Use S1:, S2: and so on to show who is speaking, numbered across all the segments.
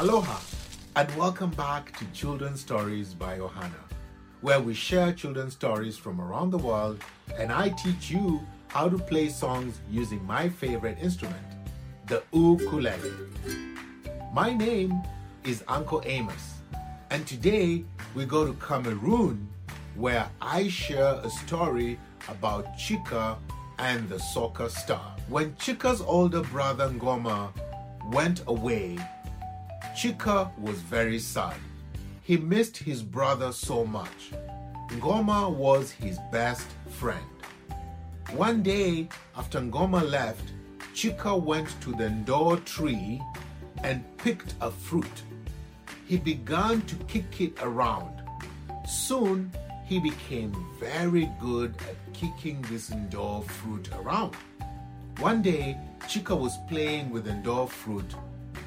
S1: Aloha, and welcome back to Children's Stories by Ohana, where we share children's stories from around the world and I teach you how to play songs using my favorite instrument, the ukulele. My name is Uncle Amos, and today we go to Cameroon where I share a story about Chicka and the soccer star. When Chicka's older brother Ngoma went away, Chicka was very sad. He missed his brother so much. Ngoma was his best friend. One day after Ngoma left, Chicka went to the ndor tree and picked a fruit. He began to kick it around. Soon he became very good at kicking this ndor fruit around. One day, Chicka was playing with the ndor fruit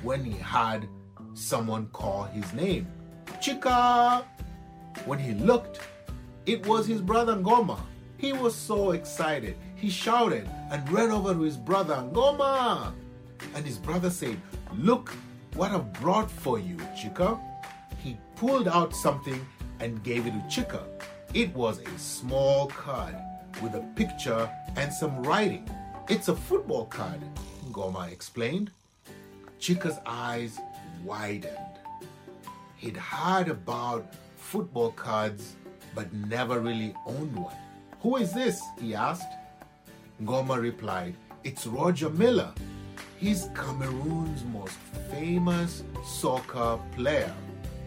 S1: when he heard someone call his name. Chicka! When he looked, it was his brother Ngoma. He was so excited. He shouted and ran over to his brother Ngoma. And his brother said, Look what I've brought for you, Chicka. He pulled out something and gave it to Chicka. It was a small card with a picture and some writing. It's a football card, Ngoma explained. Chicka's eyes widened. He'd heard about football cards but never really owned one. Who is this? he asked. Ngoma replied, It's Roger Milla. He's Cameroon's most famous soccer player.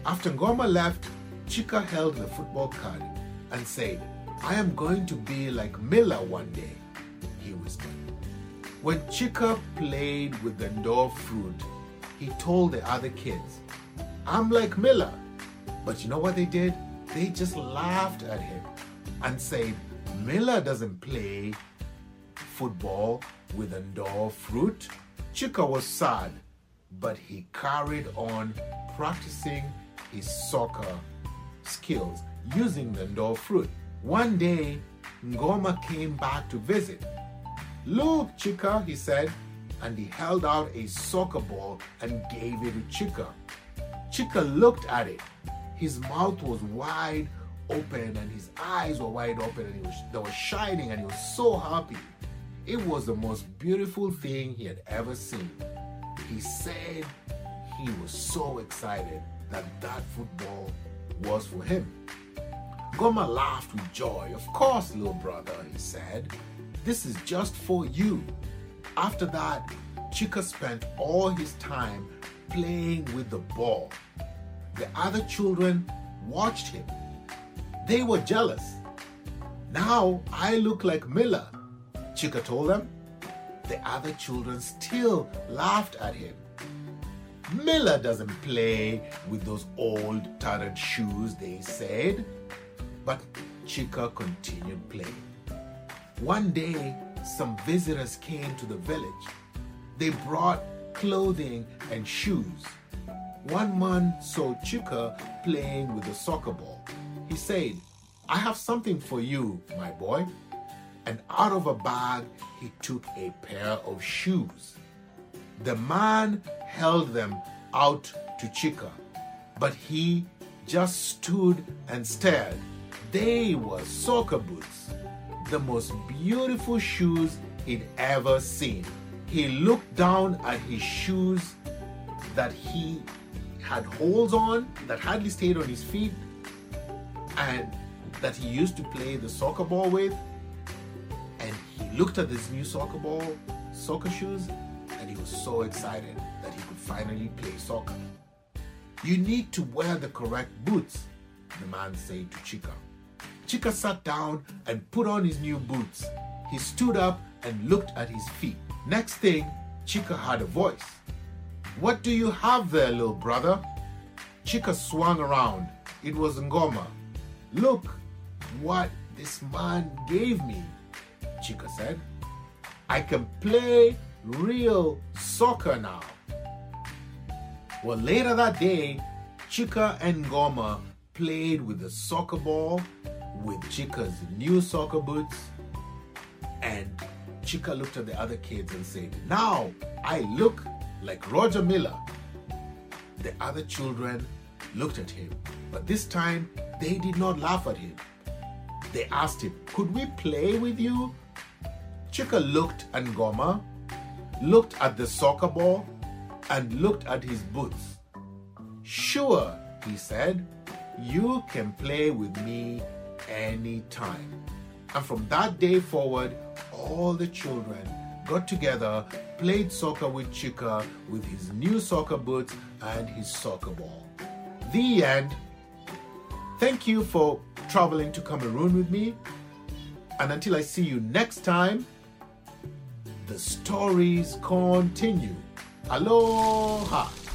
S1: After Ngoma left, Chicka held the football card and said, I am going to be like Milla one day, he whispered. When Chicka played with the ndor fruit, he told the other kids, I'm like Milla. But you know what they did? They just laughed at him and said, Milla doesn't play football with a ndor fruit. Chicka was sad, but he carried on practicing his soccer skills using the ndor fruit. One day, Ngoma came back to visit. Look, Chicka, he said, and he held out a soccer ball and gave it to Chicka. Chicka looked at it. His mouth was wide open and his eyes were wide open and he was, they were shining and he was so happy. It was the most beautiful thing he had ever seen. He said he was so excited that that football was for him. Ngoma laughed with joy. Of course, little brother, he said. This is just for you. After that, Chicka spent all his time playing with the ball. The other children watched him. They were jealous. Now I look like Milla, Chicka told them. The other children still laughed at him. Milla doesn't play with those old tattered shoes, they said. But Chicka continued playing. One day, some visitors came to the village. They brought clothing and shoes. One man saw Chicka playing with a soccer ball. He said, I have something for you, my boy. And out of a bag, he took a pair of shoes. The man held them out to Chicka, but he just stood and stared. They were soccer boots, the most beautiful shoes he'd ever seen. He looked down at his shoes that he had holes on, that hardly stayed on his feet, and that he used to play the soccer ball with. And he looked at his new soccer ball, soccer shoes, and he was so excited that he could finally play soccer. You need to wear the correct boots, the man said to Chicka. Chicka sat down and put on his new boots. He stood up and looked at his feet. Next thing, Chicka heard a voice. What do you have there, little brother? Chicka swung around. It was Ngoma. Look what this man gave me, Chicka said. I can play real soccer now. Well, later that day, Chicka and Ngoma played with the soccer ball with Chicka's new soccer boots. And Chicka looked at the other kids and said, Now I look like Roger Milla. The other children looked at him, but this time they did not laugh at him. They asked him, Could we play with you? Chicka looked at Ngoma, looked at the soccer ball, and looked at his boots. Sure, he said, you can play with me anytime. And from that day forward, all the children got together, played soccer with Chicka with his new soccer boots and his soccer ball. The end. Thank you for traveling to Cameroon with me. And until I see you next time, the stories continue. Aloha.